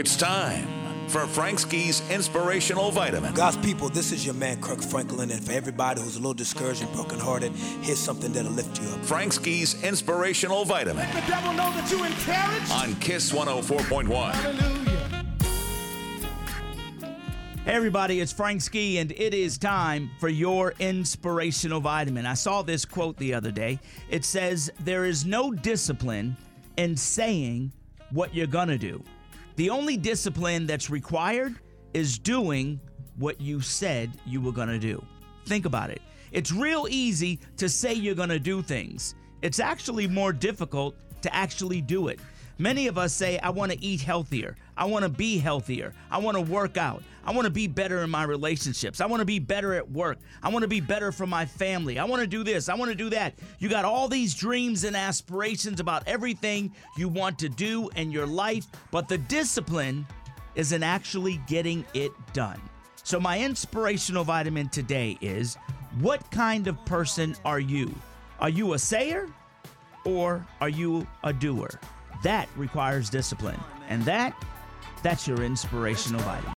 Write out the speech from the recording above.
It's time for Frank Ski's Inspirational Vitamin. God's people, this is your man Kirk Franklin, and for everybody who's a little discouraged and brokenhearted, here's something that'll lift you up. Frank Ski's Inspirational Vitamin Let the devil know that you encouraged. on Kiss 104.1. Hallelujah. Hey everybody, it's Frank Ski, and it is time for your inspirational vitamin. I saw this quote the other day. It says, There is no discipline in saying what you're gonna do. The only discipline that's required is doing what you said you were gonna do. Think about it. It's real easy to say you're gonna do things, it's actually more difficult to actually do it. Many of us say, I want to eat healthier. I want to be healthier. I want to work out. I want to be better in my relationships. I want to be better at work. I want to be better for my family. I want to do this. I want to do that. You got all these dreams and aspirations about everything you want to do in your life, but the discipline isn't actually getting it done. So, my inspirational vitamin today is what kind of person are you? Are you a sayer or are you a doer? That requires discipline. And that, that's your inspirational vitamin.